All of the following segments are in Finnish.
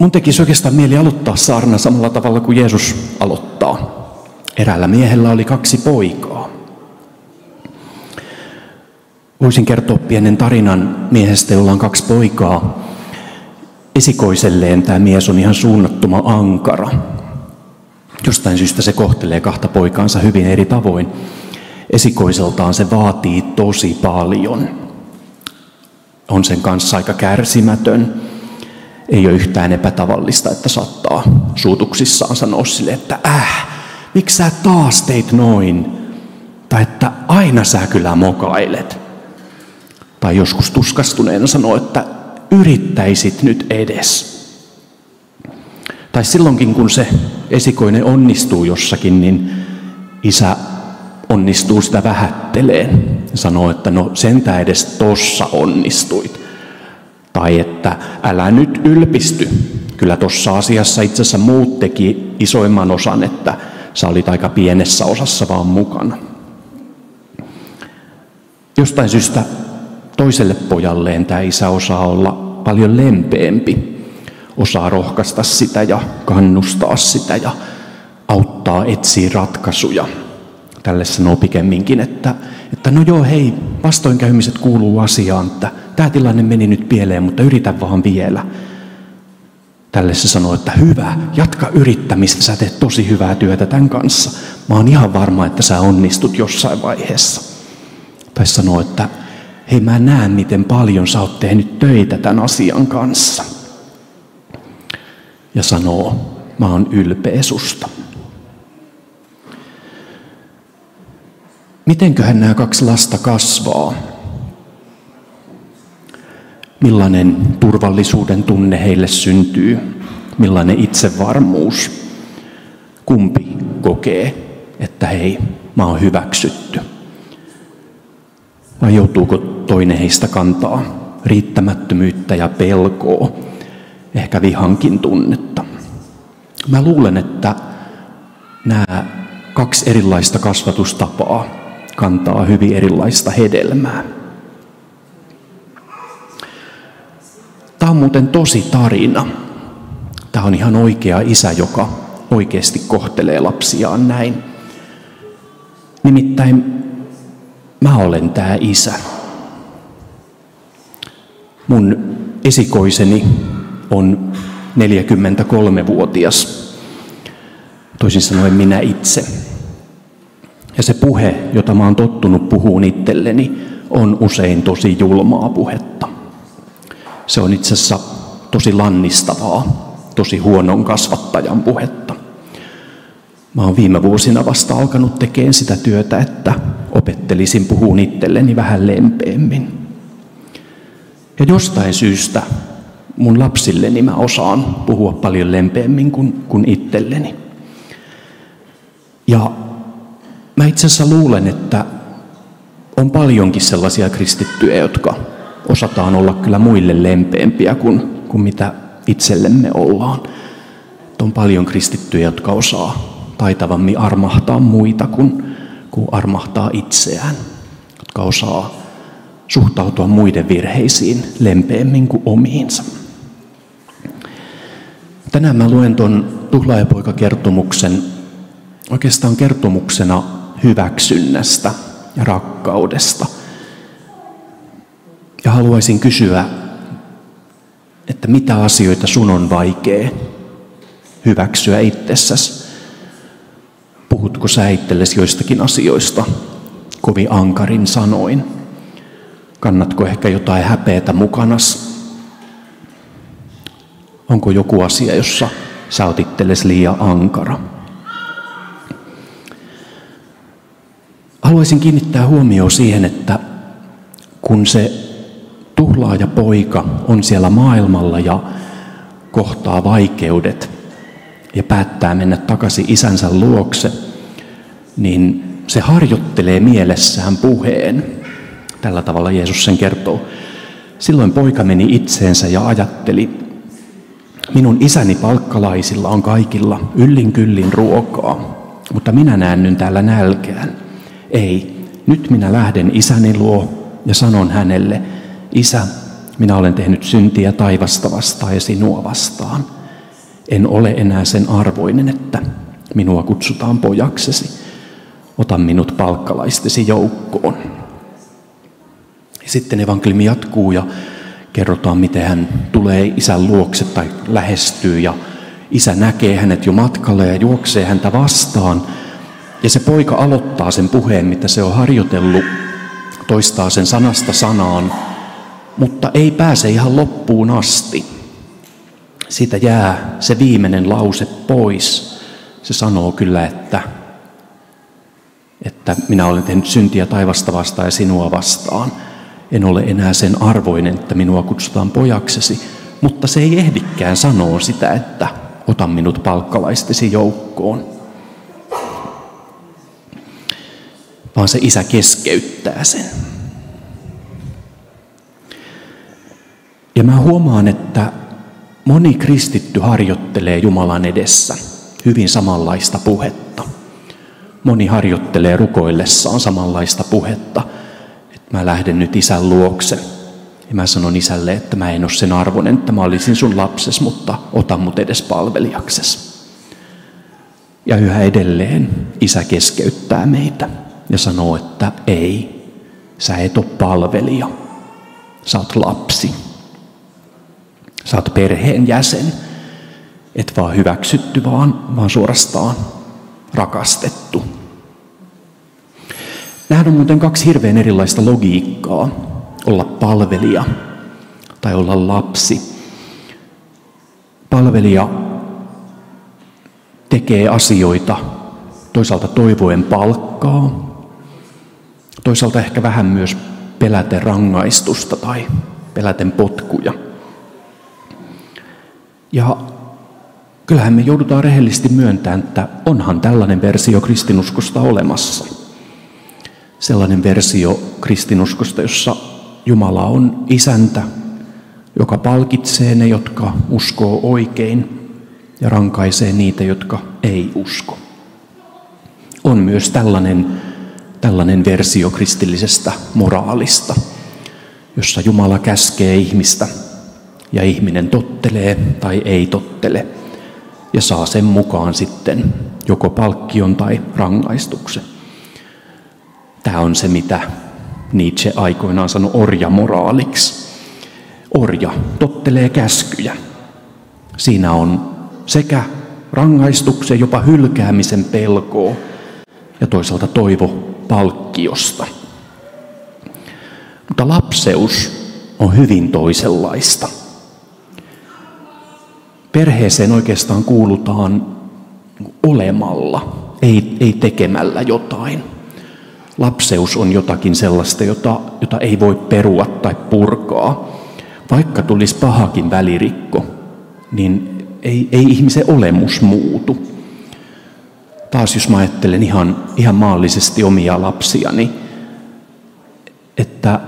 mun tekisi oikeastaan mieli aloittaa saarna samalla tavalla kuin Jeesus aloittaa. Eräällä miehellä oli kaksi poikaa. Voisin kertoa pienen tarinan miehestä, jolla on kaksi poikaa. Esikoiselleen tämä mies on ihan suunnattuma ankara. Jostain syystä se kohtelee kahta poikaansa hyvin eri tavoin. Esikoiseltaan se vaatii tosi paljon. On sen kanssa aika kärsimätön. Ei ole yhtään epätavallista, että saattaa suutuksissaan sanoa sille, että äh, miksi sä taas teit noin? Tai että aina sä kyllä mokailet. Tai joskus tuskastuneena sanoo, että yrittäisit nyt edes. Tai silloinkin, kun se esikoinen onnistuu jossakin, niin isä onnistuu sitä vähätteleen. Sanoo, että no sentä edes tossa onnistuit. Tai että älä nyt ylpisty. Kyllä tuossa asiassa itse asiassa muut teki isoimman osan, että sä olit aika pienessä osassa vaan mukana. Jostain syystä toiselle pojalleen tämä isä osaa olla paljon lempeämpi. Osaa rohkaista sitä ja kannustaa sitä ja auttaa etsiä ratkaisuja. Tälle sanoo pikemminkin, että, että no joo hei, vastoinkäymiset kuuluu asiaan, että tämä tilanne meni nyt pieleen, mutta yritä vaan vielä. Tälle se sanoo, että hyvä, jatka yrittämistä, sä teet tosi hyvää työtä tämän kanssa. Mä oon ihan varma, että sä onnistut jossain vaiheessa. Tai sanoo, että hei mä näen miten paljon sä oot tehnyt töitä tämän asian kanssa. Ja sanoo, mä oon ylpeä susta. Mitenköhän nämä kaksi lasta kasvaa? Millainen turvallisuuden tunne heille syntyy? Millainen itsevarmuus? Kumpi kokee, että hei, mä oon hyväksytty? Vai joutuuko toinen heistä kantaa riittämättömyyttä ja pelkoa, ehkä vihankin tunnetta? Mä luulen, että nämä kaksi erilaista kasvatustapaa kantaa hyvin erilaista hedelmää. Tämä on muuten tosi tarina. Tämä on ihan oikea isä, joka oikeasti kohtelee lapsiaan näin. Nimittäin mä olen tämä isä. Mun esikoiseni on 43-vuotias. Toisin sanoen minä itse. Ja se puhe, jota mä oon tottunut puhuun itselleni, on usein tosi julmaa puhetta. Se on itse asiassa tosi lannistavaa, tosi huonon kasvattajan puhetta. Mä oon viime vuosina vasta alkanut tekemään sitä työtä, että opettelisin puhuun itselleni vähän lempeämmin. Ja jostain syystä mun lapsilleni mä osaan puhua paljon lempeämmin kuin, kuin itselleni. Ja mä itse asiassa luulen, että on paljonkin sellaisia kristittyjä, jotka osataan olla kyllä muille lempeämpiä kuin, kuin mitä itsellemme ollaan. On paljon kristittyjä, jotka osaa taitavammin armahtaa muita kuin, kuin armahtaa itseään, jotka osaa suhtautua muiden virheisiin lempeämmin kuin omiinsa. Tänään mä luen tuon tuhlaajapoika-kertomuksen oikeastaan kertomuksena hyväksynnästä ja rakkaudesta. Ja haluaisin kysyä, että mitä asioita sun on vaikea hyväksyä itsessäsi. Puhutko sä itsellesi joistakin asioista kovin ankarin sanoin? Kannatko ehkä jotain häpeätä mukanas? Onko joku asia, jossa sä oot itsellesi liian ankara? Haluaisin kiinnittää huomioon siihen, että kun se tuhlaaja poika on siellä maailmalla ja kohtaa vaikeudet ja päättää mennä takaisin isänsä luokse, niin se harjoittelee mielessään puheen. Tällä tavalla Jeesus sen kertoo. Silloin poika meni itseensä ja ajatteli, minun isäni palkkalaisilla on kaikilla yllin kyllin ruokaa, mutta minä näennyn täällä nälkään. Ei, nyt minä lähden isäni luo ja sanon hänelle, Isä, minä olen tehnyt syntiä taivasta vastaan ja sinua vastaan. En ole enää sen arvoinen, että minua kutsutaan pojaksesi. Ota minut palkkalaistesi joukkoon. Sitten evankeliumi jatkuu ja kerrotaan, miten hän tulee isän luokse tai lähestyy ja isä näkee hänet jo matkalla ja juoksee häntä vastaan. Ja se poika aloittaa sen puheen, mitä se on harjoitellut, toistaa sen sanasta sanaan, mutta ei pääse ihan loppuun asti. Siitä jää se viimeinen lause pois. Se sanoo kyllä, että, että minä olen tehnyt syntiä taivasta vastaan ja sinua vastaan. En ole enää sen arvoinen, että minua kutsutaan pojaksesi. Mutta se ei ehdikään sanoa sitä, että ota minut palkkalaistesi joukkoon. Vaan se isä keskeyttää sen. Ja mä huomaan, että moni kristitty harjoittelee Jumalan edessä hyvin samanlaista puhetta. Moni harjoittelee rukoillessaan samanlaista puhetta, että mä lähden nyt isän luokse. Ja mä sanon isälle, että mä en ole sen arvoinen, että mä olisin sun lapses, mutta ota mut edes palvelijakses. Ja yhä edelleen isä keskeyttää meitä ja sanoo, että ei, sä et ole palvelija, sä oot lapsi. Sä oot perheen jäsen, et vaan hyväksytty, vaan, vaan suorastaan rakastettu. Nähdään on muuten kaksi hirveän erilaista logiikkaa. Olla palvelija tai olla lapsi. Palvelija tekee asioita toisaalta toivoen palkkaa, toisaalta ehkä vähän myös peläten rangaistusta tai peläten potkuja. Ja kyllähän me joudutaan rehellisesti myöntämään, että onhan tällainen versio kristinuskosta olemassa. Sellainen versio kristinuskosta, jossa Jumala on isäntä, joka palkitsee ne, jotka uskoo oikein ja rankaisee niitä, jotka ei usko. On myös tällainen, tällainen versio kristillisestä moraalista, jossa Jumala käskee ihmistä ja ihminen tottelee tai ei tottele ja saa sen mukaan sitten joko palkkion tai rangaistuksen. Tämä on se, mitä Nietzsche aikoinaan sanoi orjamoraaliksi. Orja tottelee käskyjä. Siinä on sekä rangaistuksen, jopa hylkäämisen pelkoa ja toisaalta toivo palkkiosta. Mutta lapseus on hyvin toisenlaista. Perheeseen oikeastaan kuulutaan olemalla, ei, ei tekemällä jotain. Lapseus on jotakin sellaista, jota, jota ei voi perua tai purkaa. Vaikka tulisi pahakin välirikko, niin ei, ei ihmisen olemus muutu. Taas jos mä ajattelen ihan, ihan maallisesti omia lapsiani, että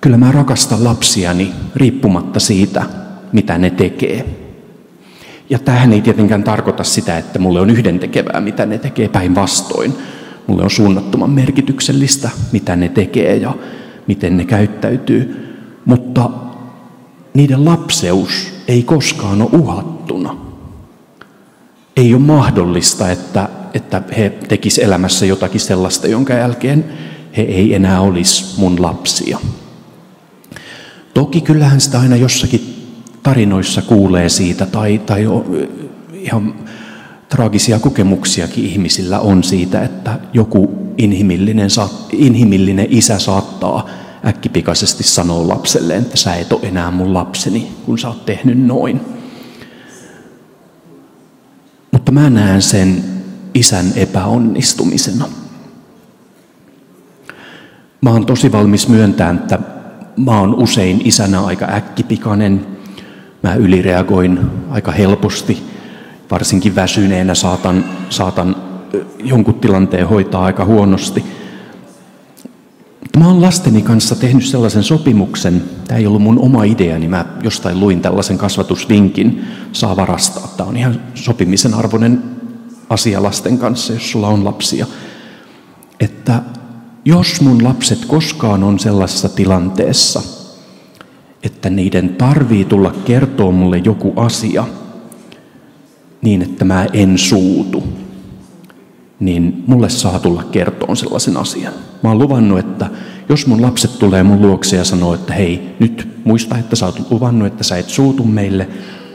kyllä mä rakastan lapsiani riippumatta siitä, mitä ne tekee. Ja tähän ei tietenkään tarkoita sitä, että mulle on yhdentekevää, mitä ne tekee päinvastoin. Mulle on suunnattoman merkityksellistä, mitä ne tekee ja miten ne käyttäytyy. Mutta niiden lapseus ei koskaan ole uhattuna. Ei ole mahdollista, että, että he tekis elämässä jotakin sellaista, jonka jälkeen he ei enää olisi mun lapsia. Toki kyllähän sitä aina jossakin tarinoissa kuulee siitä, tai, tai ihan traagisia kokemuksiakin ihmisillä on siitä, että joku inhimillinen, inhimillinen isä saattaa äkkipikaisesti sanoa lapselleen, että sä et ole enää mun lapseni, kun sä oot tehnyt noin. Mutta mä näen sen isän epäonnistumisena. Mä oon tosi valmis myöntämään, että mä oon usein isänä aika äkkipikainen, Mä ylireagoin aika helposti, varsinkin väsyneenä saatan, saatan jonkun tilanteen hoitaa aika huonosti. Mä oon lasteni kanssa tehnyt sellaisen sopimuksen, tämä ei ollut mun oma idea, niin mä jostain luin tällaisen kasvatusvinkin, saa varastaa. Tämä on ihan sopimisen arvoinen asia lasten kanssa, jos sulla on lapsia. Että jos mun lapset koskaan on sellaisessa tilanteessa, että niiden tarvii tulla kertoa mulle joku asia niin, että mä en suutu, niin mulle saa tulla kertoon sellaisen asian. Mä oon luvannut, että jos mun lapset tulee mun luokse ja sanoo, että hei, nyt muista, että sä oot luvannut, että sä et suutu meille,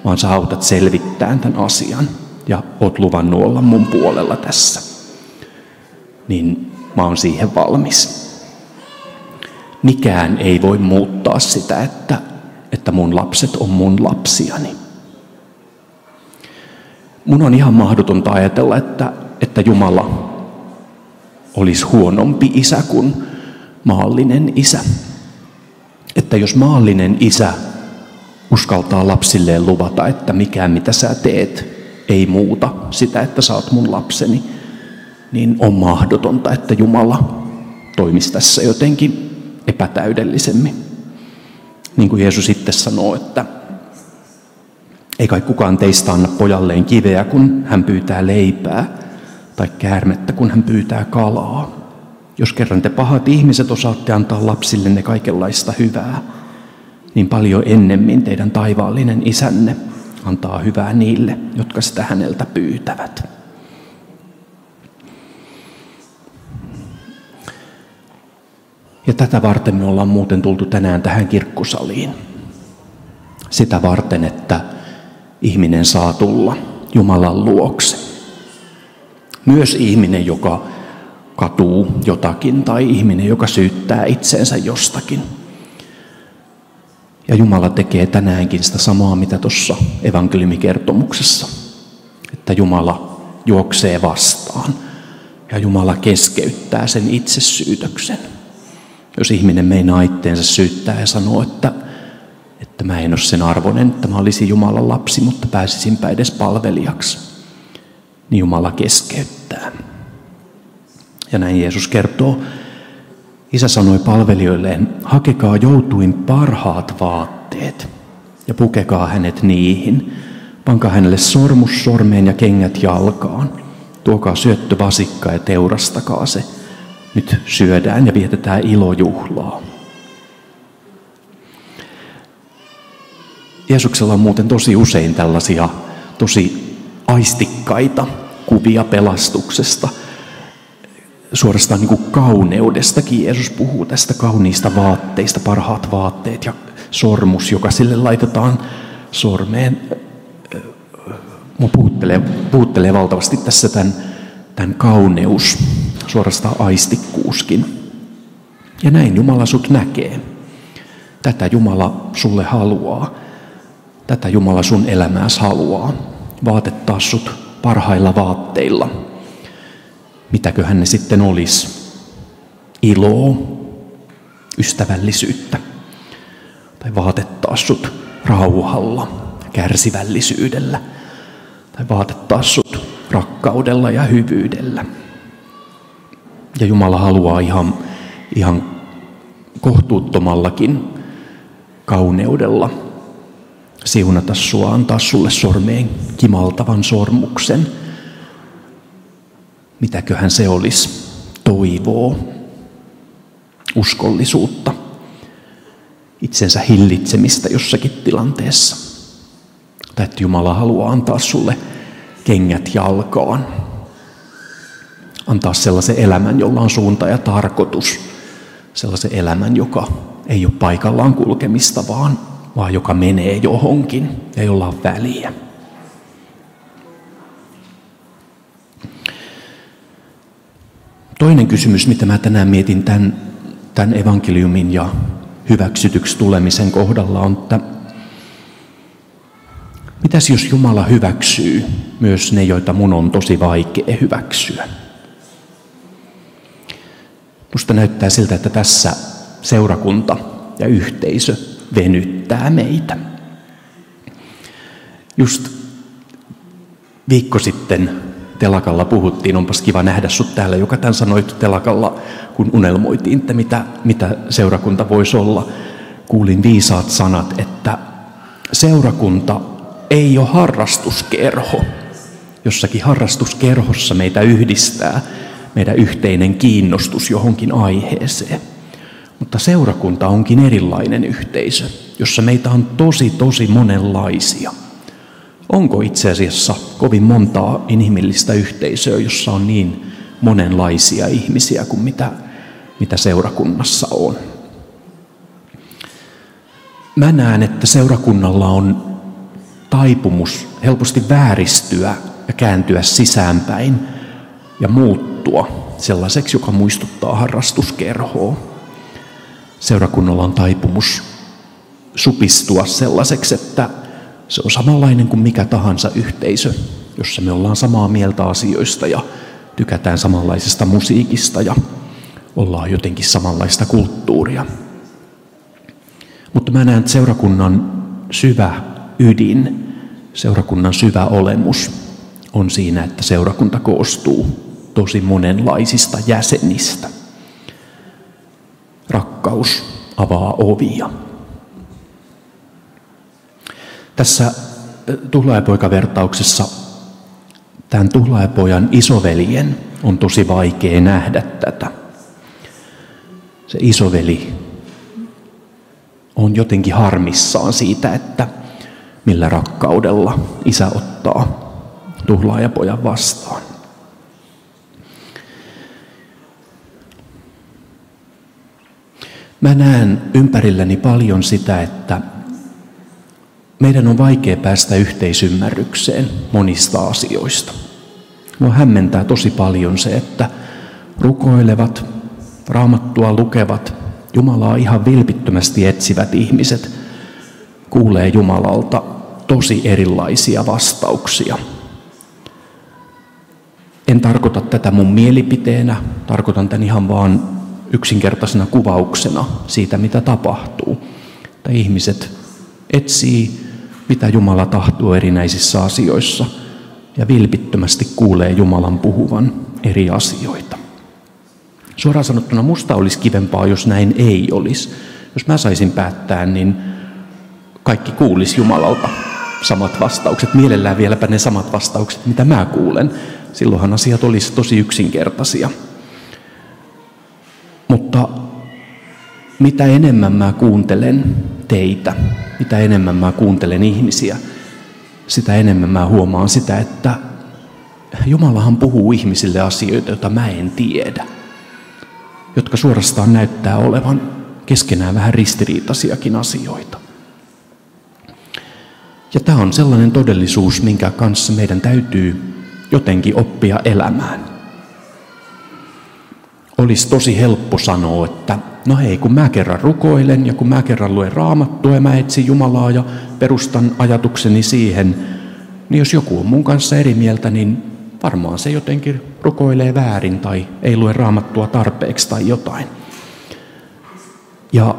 vaan sä autat selvittämään tämän asian ja oot luvannut olla mun puolella tässä. Niin mä oon siihen valmis. Mikään ei voi muuttaa sitä, että, että mun lapset on mun lapsiani. Mun on ihan mahdotonta ajatella, että, että Jumala olisi huonompi isä kuin maallinen isä. Että jos maallinen isä uskaltaa lapsilleen luvata, että mikään mitä sä teet ei muuta sitä, että sä oot mun lapseni, niin on mahdotonta, että Jumala toimisi tässä jotenkin epätäydellisemmin. Niin kuin Jeesus itse sanoo, että ei kai kukaan teistä anna pojalleen kiveä, kun hän pyytää leipää, tai käärmettä, kun hän pyytää kalaa. Jos kerran te pahat ihmiset osaatte antaa lapsillenne kaikenlaista hyvää, niin paljon ennemmin teidän taivaallinen isänne antaa hyvää niille, jotka sitä häneltä pyytävät. Ja tätä varten me ollaan muuten tultu tänään tähän kirkkosaliin. Sitä varten, että ihminen saa tulla Jumalan luokse. Myös ihminen, joka katuu jotakin tai ihminen, joka syyttää itseensä jostakin. Ja Jumala tekee tänäänkin sitä samaa, mitä tuossa evankeliumikertomuksessa. Että Jumala juoksee vastaan ja Jumala keskeyttää sen itsesyytöksen. Jos ihminen meinaa itteensä syyttää ja sanoo, että, että mä en ole sen arvoinen, että mä olisin Jumalan lapsi, mutta pääsisinpä edes palvelijaksi, niin Jumala keskeyttää. Ja näin Jeesus kertoo, isä sanoi palvelijoilleen, hakekaa joutuin parhaat vaatteet ja pukekaa hänet niihin. Pankaa hänelle sormus sormeen ja kengät jalkaan. Tuokaa syöttö vasikka ja teurastakaa se. Nyt syödään ja vietetään ilojuhlaa. Jeesuksella on muuten tosi usein tällaisia tosi aistikkaita kuvia pelastuksesta – suorastaan niin kuin kauneudestakin. Jeesus puhuu tästä kauniista vaatteista, parhaat vaatteet ja sormus, joka sille laitetaan sormeen. Mua puhuttelee, puhuttelee valtavasti tässä tämän, tämän kauneus, suorastaan aistikkuuskin. Ja näin Jumala sut näkee. Tätä Jumala sulle haluaa. Tätä Jumala sun elämääsi haluaa. Vaatettaa sut parhailla vaatteilla – mitäköhän ne sitten olisi. Iloa, ystävällisyyttä tai vaatettaa sut rauhalla, kärsivällisyydellä tai vaatettaa sut rakkaudella ja hyvyydellä. Ja Jumala haluaa ihan, ihan kohtuuttomallakin kauneudella siunata sua, antaa sulle sormeen kimaltavan sormuksen – mitäköhän se olisi, toivoa, uskollisuutta, itsensä hillitsemistä jossakin tilanteessa. Tai että Jumala haluaa antaa sulle kengät jalkaan. Antaa sellaisen elämän, jolla on suunta ja tarkoitus. Sellaisen elämän, joka ei ole paikallaan kulkemista, vaan, vaan joka menee johonkin ja jolla on väliä. Toinen kysymys, mitä mä tänään mietin tämän, tämän evankeliumin ja hyväksytyksi tulemisen kohdalla on, että mitäs jos Jumala hyväksyy myös ne, joita mun on tosi vaikea hyväksyä? Musta näyttää siltä, että tässä seurakunta ja yhteisö venyttää meitä. Just viikko sitten telakalla puhuttiin, onpas kiva nähdä sut täällä, joka tämän sanoit telakalla, kun unelmoitiin, että mitä, mitä seurakunta voisi olla. Kuulin viisaat sanat, että seurakunta ei ole harrastuskerho. Jossakin harrastuskerhossa meitä yhdistää meidän yhteinen kiinnostus johonkin aiheeseen. Mutta seurakunta onkin erilainen yhteisö, jossa meitä on tosi, tosi monenlaisia. Onko itse asiassa kovin montaa inhimillistä yhteisöä, jossa on niin monenlaisia ihmisiä kuin mitä, mitä seurakunnassa on? Mä näen, että seurakunnalla on taipumus helposti vääristyä ja kääntyä sisäänpäin ja muuttua sellaiseksi, joka muistuttaa harrastuskerhoa. Seurakunnalla on taipumus supistua sellaiseksi, että se on samanlainen kuin mikä tahansa yhteisö, jossa me ollaan samaa mieltä asioista ja tykätään samanlaisesta musiikista ja ollaan jotenkin samanlaista kulttuuria. Mutta mä näen, että seurakunnan syvä ydin, seurakunnan syvä olemus on siinä, että seurakunta koostuu tosi monenlaisista jäsenistä. Rakkaus avaa ovia. Tässä tuhlaajapoikavertauksessa tämän tuhlaajapojan isoveljen on tosi vaikea nähdä tätä. Se isoveli on jotenkin harmissaan siitä, että millä rakkaudella isä ottaa tuhlaajapojan vastaan. Mä näen ympärilläni paljon sitä, että meidän on vaikea päästä yhteisymmärrykseen monista asioista. Mua hämmentää tosi paljon se, että rukoilevat, raamattua lukevat, Jumalaa ihan vilpittömästi etsivät ihmiset kuulee Jumalalta tosi erilaisia vastauksia. En tarkoita tätä mun mielipiteenä, tarkoitan tämän ihan vaan yksinkertaisena kuvauksena siitä, mitä tapahtuu. Että ihmiset etsii, mitä Jumala tahtoo erinäisissä asioissa ja vilpittömästi kuulee Jumalan puhuvan eri asioita. Suoraan sanottuna musta olisi kivempaa, jos näin ei olisi. Jos mä saisin päättää, niin kaikki kuulis Jumalalta samat vastaukset, mielellään vieläpä ne samat vastaukset, mitä mä kuulen. Silloinhan asiat olisi tosi yksinkertaisia. Mitä enemmän mä kuuntelen teitä, mitä enemmän mä kuuntelen ihmisiä, sitä enemmän mä huomaan sitä, että Jumalahan puhuu ihmisille asioita, joita mä en tiedä, jotka suorastaan näyttää olevan keskenään vähän ristiriitaisiakin asioita. Ja tämä on sellainen todellisuus, minkä kanssa meidän täytyy jotenkin oppia elämään. Olisi tosi helppo sanoa, että no hei, kun mä kerran rukoilen ja kun mä kerran luen raamattua ja mä etsin Jumalaa ja perustan ajatukseni siihen, niin jos joku on mun kanssa eri mieltä, niin varmaan se jotenkin rukoilee väärin tai ei lue raamattua tarpeeksi tai jotain. Ja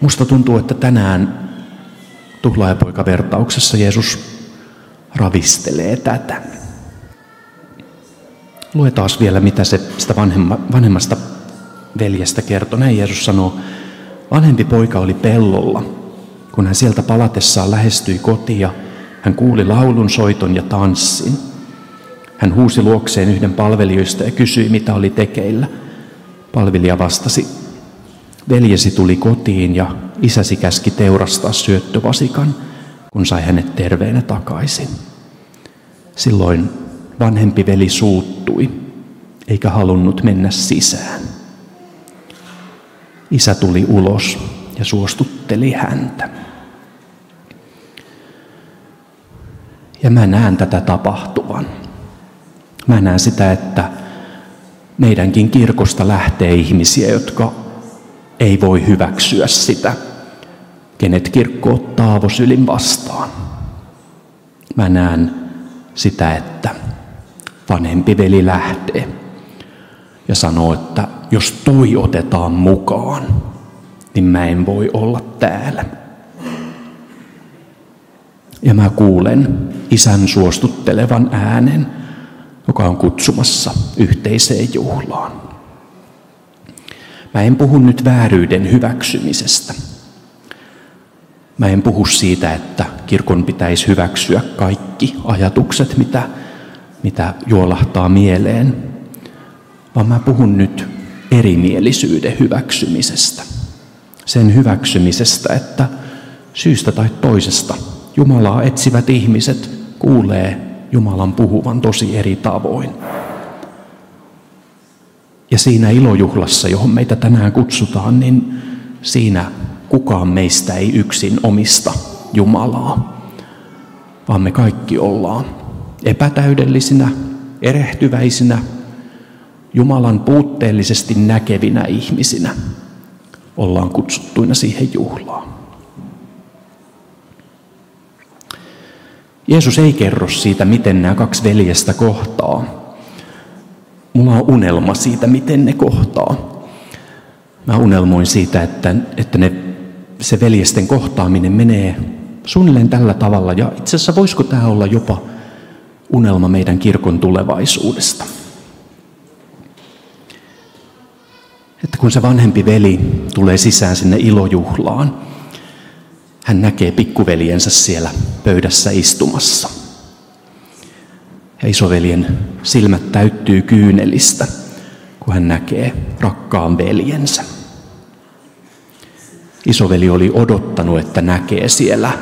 musta tuntuu, että tänään tuhlaajapoika-vertauksessa Jeesus ravistelee tätä. Luetaan vielä, mitä se sitä vanhemma, vanhemmasta veljestä kertoo. Näin Jeesus sanoo, vanhempi poika oli pellolla. Kun hän sieltä palatessaan lähestyi kotia, hän kuuli laulun, soiton ja tanssin. Hän huusi luokseen yhden palvelijoista ja kysyi, mitä oli tekeillä. Palvelija vastasi, veljesi tuli kotiin ja isäsi käski teurastaa syöttövasikan, kun sai hänet terveenä takaisin. Silloin vanhempi veli suuttui, eikä halunnut mennä sisään. Isä tuli ulos ja suostutteli häntä. Ja mä näen tätä tapahtuvan. Mä näen sitä, että meidänkin kirkosta lähtee ihmisiä, jotka ei voi hyväksyä sitä, kenet kirkko ottaa avosylin vastaan. Mä näen sitä, että vanhempi veli lähtee ja sanoo, että jos toi otetaan mukaan, niin mä en voi olla täällä. Ja mä kuulen isän suostuttelevan äänen, joka on kutsumassa yhteiseen juhlaan. Mä en puhu nyt vääryyden hyväksymisestä. Mä en puhu siitä, että kirkon pitäisi hyväksyä kaikki ajatukset, mitä mitä juolahtaa mieleen, vaan mä puhun nyt erimielisyyden hyväksymisestä. Sen hyväksymisestä, että syystä tai toisesta Jumalaa etsivät ihmiset kuulee Jumalan puhuvan tosi eri tavoin. Ja siinä ilojuhlassa, johon meitä tänään kutsutaan, niin siinä kukaan meistä ei yksin omista Jumalaa, vaan me kaikki ollaan epätäydellisinä, erehtyväisinä, Jumalan puutteellisesti näkevinä ihmisinä ollaan kutsuttuina siihen juhlaan. Jeesus ei kerro siitä, miten nämä kaksi veljestä kohtaa. Mulla on unelma siitä, miten ne kohtaa. Mä unelmoin siitä, että, että ne, se veljesten kohtaaminen menee suunnilleen tällä tavalla. Ja itse asiassa voisiko tämä olla jopa unelma meidän kirkon tulevaisuudesta? Että kun se vanhempi veli tulee sisään sinne ilojuhlaan, hän näkee pikkuveljensä siellä pöydässä istumassa. Ja isoveljen silmät täyttyy kyynelistä, kun hän näkee rakkaan veljensä. Isoveli oli odottanut, että näkee siellä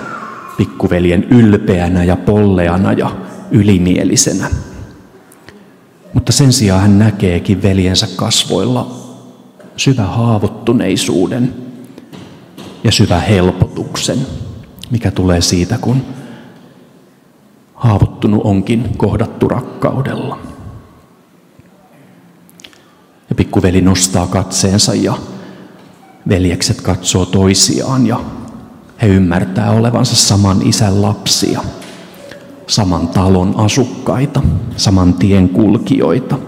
pikkuveljen ylpeänä ja polleana ja ylimielisenä. Mutta sen sijaan hän näkeekin veljensä kasvoilla syvä haavoittuneisuuden ja syvä helpotuksen, mikä tulee siitä, kun haavoittunut onkin kohdattu rakkaudella. Ja pikkuveli nostaa katseensa ja veljekset katsoo toisiaan ja he ymmärtää olevansa saman isän lapsia, saman talon asukkaita, saman tien kulkijoita.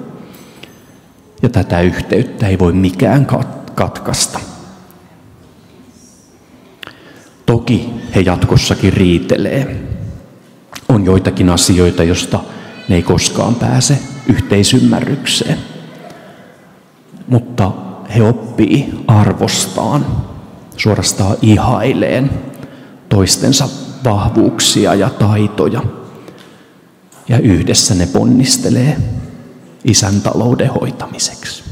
Ja tätä yhteyttä ei voi mikään katkaista. Toki he jatkossakin riitelee. On joitakin asioita, joista ne ei koskaan pääse yhteisymmärrykseen. Mutta he oppii arvostaan, suorastaan ihaileen toistensa vahvuuksia ja taitoja. Ja yhdessä ne ponnistelee isän talouden hoitamiseksi.